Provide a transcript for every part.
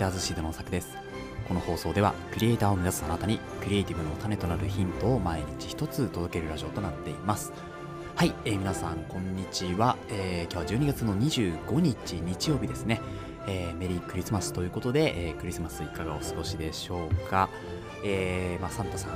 ターズシードの作ですこの放送ではクリエイターを目指す。あなたにクリエイティブの種となるヒントを毎日一つ届けるラジオとなっています。はい、えー皆さんこんにちは、えー今日は12月の25日日曜日ですね、えーメリークリスマスということで、えークリスマスいかがお過ごしでしょうか、えーまあ、サンタさん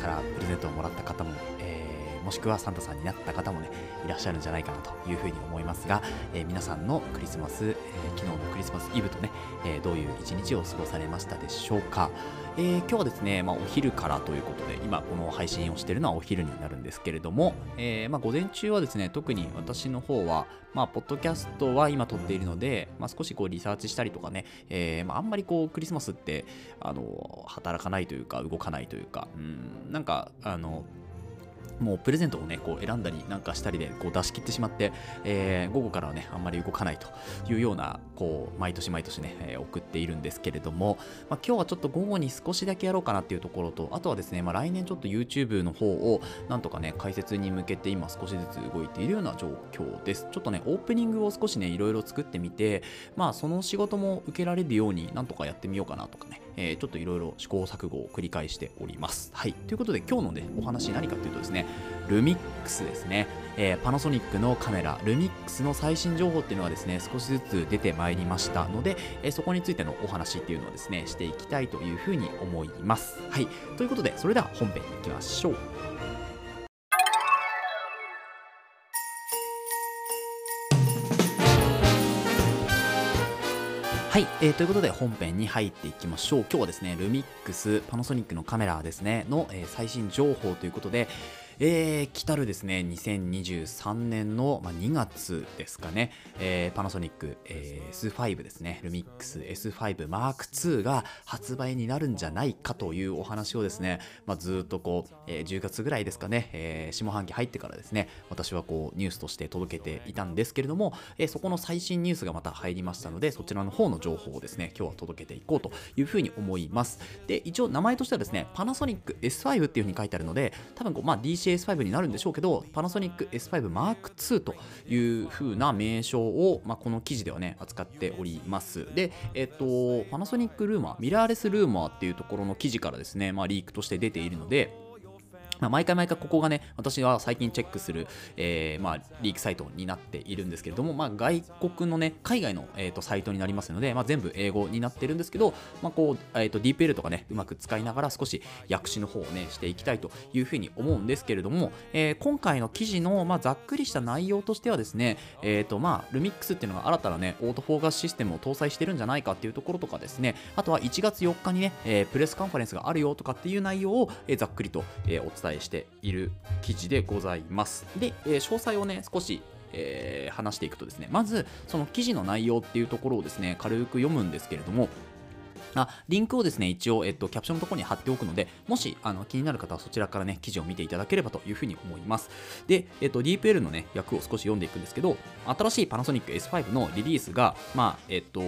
からプレゼントをもらった方も、えーもしくはサンタさんになった方もねいらっしゃるんじゃないかなというふうに思いますが、えー皆さんのクリスマス、えー昨日のクリスマスイブとね、えーどういう一日を過ごされましたでしょうか、えー今日はですね、まあ、お昼からということで今この配信をしているのはお昼になるんですけれども、えーまあ、午前中はですね特に私の方はまあ、ポッドキャストは今撮っているので、まあ、少しこうリサーチしたりとかね、えーまあ、あんまりこうクリスマスってあの働かないというか動かないというか、うん、なんかあのもうプレゼントをね、こう選んだりなんかしたりでこう出し切ってしまって、えー午後からはね、あんまり動かないというような、こう、毎年毎年ね、えー送っているんですけれども、まあ、今日はちょっと午後に少しだけやろうかなっていうところと、あとはですね、まあ、来年ちょっと YouTube の方をなんとかね、解説に向けて今少しずつ動いているような状況です。ちょっとね、オープニングを少しね、いろいろ作ってみて、まあ、その仕事も受けられるようになんとかやってみようかなとかね、えーちょっといろいろ試行錯誤を繰り返しております。はい。ということで、今日のね、お話何かというとですね、ルミックスですね、えーパナソニックのカメラ、ルミックスの最新情報っていうのがですね、少しずつ出てまいりましたので、えーそこについてのお話っていうのをですね、していきたいというふうに思います。はい。ということで、それでは本編いきましょう。はい、えーということで本編に入っていきましょう。今日はですね、ルミックス、パナソニックのカメラですね、の、えー最新情報ということで、えー来たるですね、2023年の、まあ、2月ですかね、えーパナソニック、えー S5 ですね、ルミックス S5 M2 が発売になるんじゃないかというお話をですね、まあ、ずっとこう、えー10月ぐらいですかね、えー下半期入ってからですね、私はこうニュースとして届けていたんですけれども、えーそこの最新ニュースがまた入りましたので、そちらの方の情報をですね、今日は届けていこうというふうに思います。で、一応名前としてはですね、パナソニック S5 っていうふうに書いてあるので、多分こう、まあ、PS5 になるんでしょうけど、パナソニック S5 M2 という風な名称を、まあ、この記事ではね、扱っております。で、えっと、パナソニックルーマー、ミラーレスルーマーっていうところの記事からですね、まあ、リークとして出ているので、ま、毎回毎回ここがね、私は最近チェックする、えーまあ、リークサイトになっているんですけれども、まあ、外国のね、海外の、えー、とサイトになりますので、まあ、全部英語になってるんですけど、まあ、こう、えー、と DeepL とかね、うまく使いながら少し訳詞の方をね、していきたいというふうに思うんですけれども、えー今回の記事の、まあ、ざっくりした内容としてはですね、えーとまあ、ルミックスっていうのが新たなね、オートフォーカスシステムを搭載してるんじゃないかっていうところとかですね、あとは1月4日にね、えープレスカンファレンスがあるよとかっていう内容を、えーざっくりと、えーお伝えしている記事でございます。で、えー詳細をね、少しえー話していくとですねまずその記事の内容っていうところをですね軽く読むんですけれどもあリンクをですね一応、えっと、キャプションのところに貼っておくのでもしあの気になる方はそちらからね記事を見ていただければというふうに思います。で、えっと、DeepL のね訳を少し読んでいくんですけど新しいパナソニック S5 のリリースがまあえっと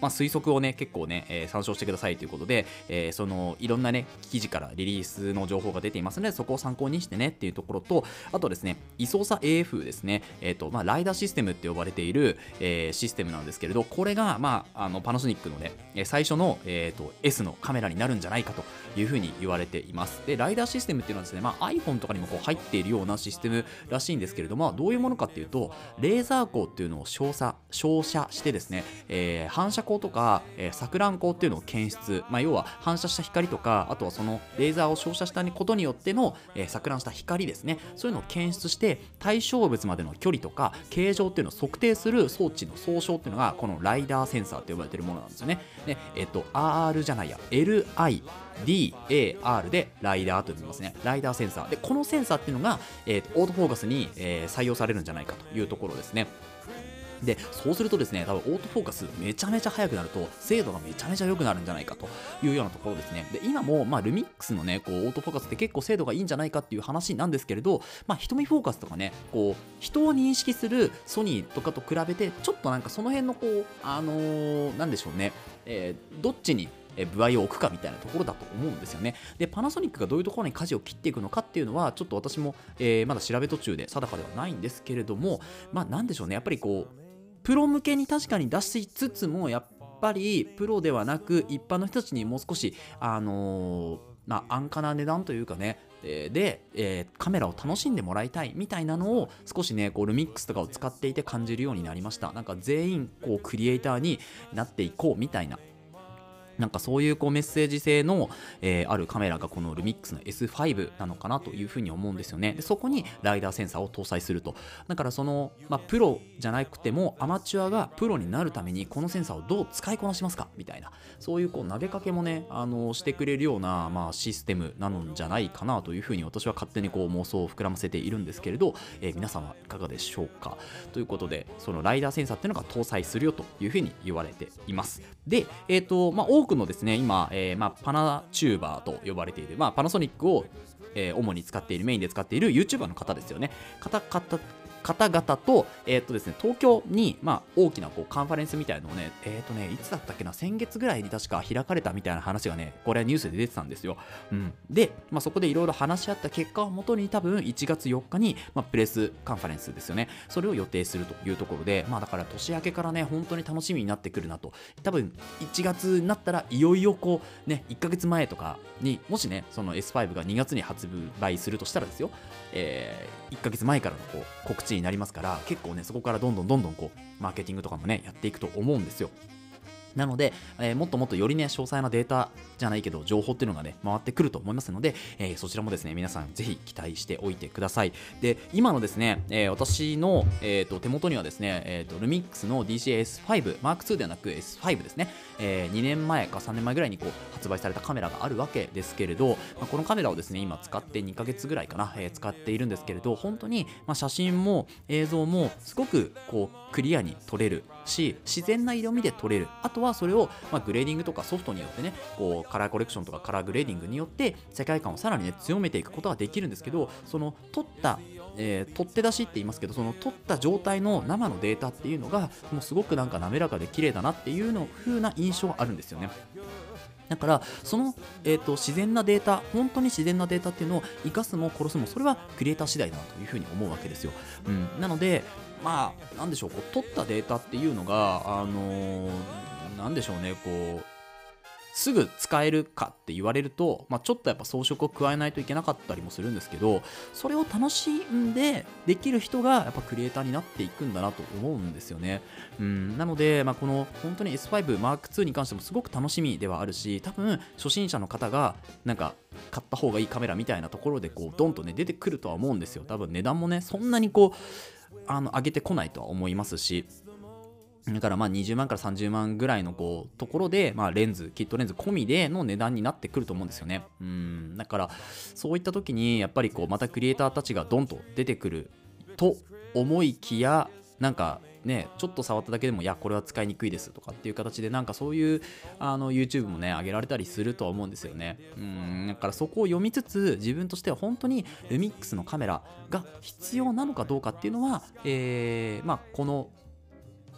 まあ推測をね結構ね、えー参照してくださいということで、えーそのいろんなね記事からリリースの情報が出ていますのでそこを参考にしてねっていうところとあとですね位相差 AF ですねえっとまあライダーシステムって呼ばれている、えーシステムなんですけれどこれがまああのパナソニックのねえ最初の、えー、と S のカメラになるんじゃないかというふうに言われています。でライダーシステムっていうのはですね、まあ、iPhone とかにもこう入っているようなシステムらしいんですけれどもどういうものかっていうとレーザー光っていうのを照射照射してですね、えー反射光とか、えー錯乱光っていうのを検出、まあ、要は反射した光とかあとはそのレーザーを照射したことによっての、えー錯乱した光ですね。そういうのを検出して対象物までの距離とか形状っていうのを測定する装置の総称っていうのがこのライダーセンサーって呼ばれてるものなんですよね。で、えっと R じゃないや LI DAR でライダーと呼びますね。ライダーセンサー。で、このセンサーっていうのが、えーとオートフォーカスに、えー採用されるんじゃないかというところですね。でそうするとですね多分オートフォーカスめちゃめちゃ速くなると精度がめちゃめちゃ良くなるんじゃないかというようなところですねで今も、まあ、ルミックスのねこうオートフォーカスって結構精度がいいんじゃないかっていう話なんですけれど、まあ、瞳フォーカスとかねこう人を認識するソニーとかと比べてちょっとなんかその辺のこうあのーなんでしょうね、えーどっちにえ部合を置くかみたいなところだと思うんですよね。で、パナソニックがどういうところに舵を切っていくのかっていうのは、ちょっと私も、えーまだ調べ途中で定かではないんですけれども、まあ、なんでしょうね、やっぱりこう、プロ向けに確かに出しつつも、やっぱりプロではなく一般の人たちにもう少しあのーまあ、安価な値段というかね、で、えーカメラを楽しんでもらいたいみたいなのを少しねこうルミックスとかを使っていて感じるようになりました。なんか全員こうクリエイターになっていこうみたいななんかそういうこうメッセージ性の、えーあるカメラがこのルミックスの S5 なのかなというふうに思うんですよね。でそこにライダーセンサーを搭載すると。だからその、まあ、プロじゃなくてもアマチュアがプロになるためにこのセンサーをどう使いこなしますか？みたいなそういうこう投げかけもねあのしてくれるような、まあ、システムなのじゃないかなというふうに私は勝手にこう妄想を膨らませているんですけれど、えー皆さんはいかがでしょうか？ということでそのライダーセンサーっていうのが搭載するよというふうに言われています。で、えっ、と、まあ、多くのですね、今、えーまあ、パナチューバーと呼ばれている、まあ、パナソニックを、えー主に使っている、メインで使っている YouTuber の方ですよね。方々方々と、えーとですね、東京に、まあ、大きなこうカンファレンスみたいなのをね、えーとね、いつだったっけな、先月ぐらいに確か開かれたみたいな話がね、これはニュースで出てたんですよ。うん、で、まあ、そこでいろいろ話し合った結果をもとに、多分1月4日に、まあ、プレスカンファレンスですよね、それを予定するというところで、まあ、だから年明けからね、本当に楽しみになってくるなと、多分1月になったらいよいよこう、ね、1ヶ月前とかにもしね、その S5 が2月に発売するとしたらですよ、え1ヶ月前からのこう告知になりますから、結構ね、そこからどんどんどんどんこう、マーケティングとかもね、やっていくと思うんですよ。なので、えーもっともっとよりね、詳細なデータじゃないけど、情報っていうのがね、回ってくると思いますので、えーそちらもですね、皆さんぜひ期待しておいてください。で、今のですね、えー私の、えーと手元にはですね、えーとルミックスの DCS5、M2 ではなく S5 ですね、え2年前か3年前ぐらいにこう発売されたカメラがあるわけですけれど、まあこのカメラをですね、今使って2ヶ月ぐらいかな、えー使っているんですけれど、本当に、まあ、写真も映像もすごくこうクリアに撮れるし、自然な色味で撮れる。あとはそれを、まあ、グレーディングとかソフトによってね、こうカラーコレクションとかカラーグレーディングによって世界観をさらにね、強めていくことができるんですけど、その撮ったえー取って出しって言いますけどその撮った状態の生のデータっていうのがもうすごくなんか滑らかで綺麗だなっていうの風な印象はあるんですよね。だからその、えー、と自然なデータ本当に自然なデータっていうのを生かすも殺すもそれはクリエイター次第だなというふうに思うわけですよ、うん、なのでまあなんでしょうこう取ったデータっていうのがあのーなんでしょうねこうすぐ使えるかって言われると、まあ、ちょっとやっぱ装飾を加えないといけなかったりもするんですけどそれを楽しんでできる人がやっぱクリエイターになっていくんだなと思うんですよね。うん、なので、まあ、この本当に S5 M2 に関してもすごく楽しみではあるし多分初心者の方がなんか買った方がいいカメラみたいなところでこうドンとね出てくるとは思うんですよ多分値段もねそんなにこうあの上げてこないとは思いますしだからまあ20万から30万ぐらいのこうところで、まあ、レンズ、キットレンズ込みでの値段になってくると思うんですよね。うん。だから、そういった時に、やっぱりこう、またクリエイターたちがドンと出てくると思いきや、なんかね、ちょっと触っただけでも、いや、これは使いにくいですとかっていう形で、なんかそういうあの YouTube もね、上げられたりするとは思うんですよね。うん、だからそこを読みつつ、自分としては本当にルミックスのカメラが必要なのかどうかっていうのは、えー、まあ、この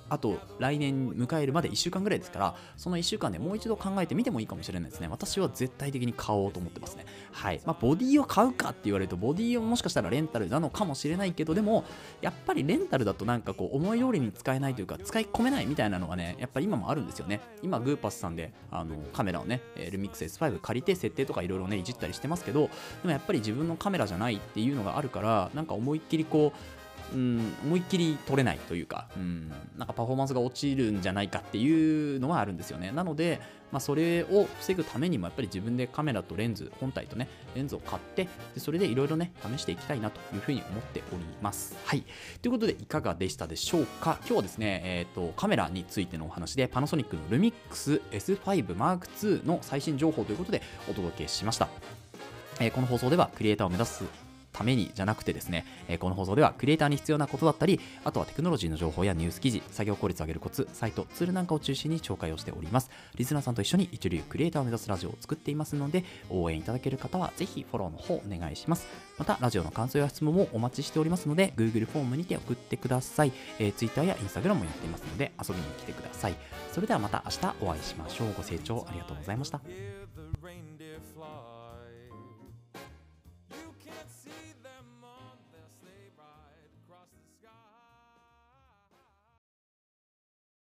あと来年迎えるまで1週間ぐらいですから、その1週間でもう一度考えてみてもいいかもしれないですね。私は絶対的に買おうと思ってますね。はい。まあ、ボディを買うかって言われると、ボディをもしかしたらレンタルなのかもしれないけど、でも、やっぱりレンタルだとなんかこう、思い通りに使えないというか、使い込めないみたいなのがね、やっぱり今もあるんですよね。今、グーパスさんで、あの、カメラをね、えールミックス S5 借りて設定とかいろいろね、いじったりしてますけど、でもやっぱり自分のカメラじゃないっていうのがあるから、なんか思いっきりこう、うん、思いっきり取れないというか、うん、なんかパフォーマンスが落ちるんじゃないかっていうのはあるんですよね。なので、まあ、それを防ぐためにもやっぱり自分でカメラとレンズ、本体とね、レンズを買って、でそれでいろいろね、試していきたいなというふうに思っております。はい。ということで、いかがでしたでしょうか？今日はですね、えっ、と、カメラについてのお話で、パナソニックのルミックス S5 Mark II の最新情報ということでお届けしました。えーこの放送ではクリエイターを目指すためにじゃなくてですね、えこの放送ではクリエイターに必要なことだったり、あとはテクノロジーの情報やニュース記事、作業効率を上げるコツ、サイト、ツールなんかを中心に紹介をしております。リスナーさんと一緒に一流クリエイターを目指すラジオを作っていますので、応援いただける方はぜひフォローの方お願いします。また、ラジオの感想や質問もお待ちしておりますので、Google フォームにて送ってください。えー、Twitter や Instagram もやっていますので、遊びに来てください。それではまた明日お会いしましょう。ご清聴ありがとうございました。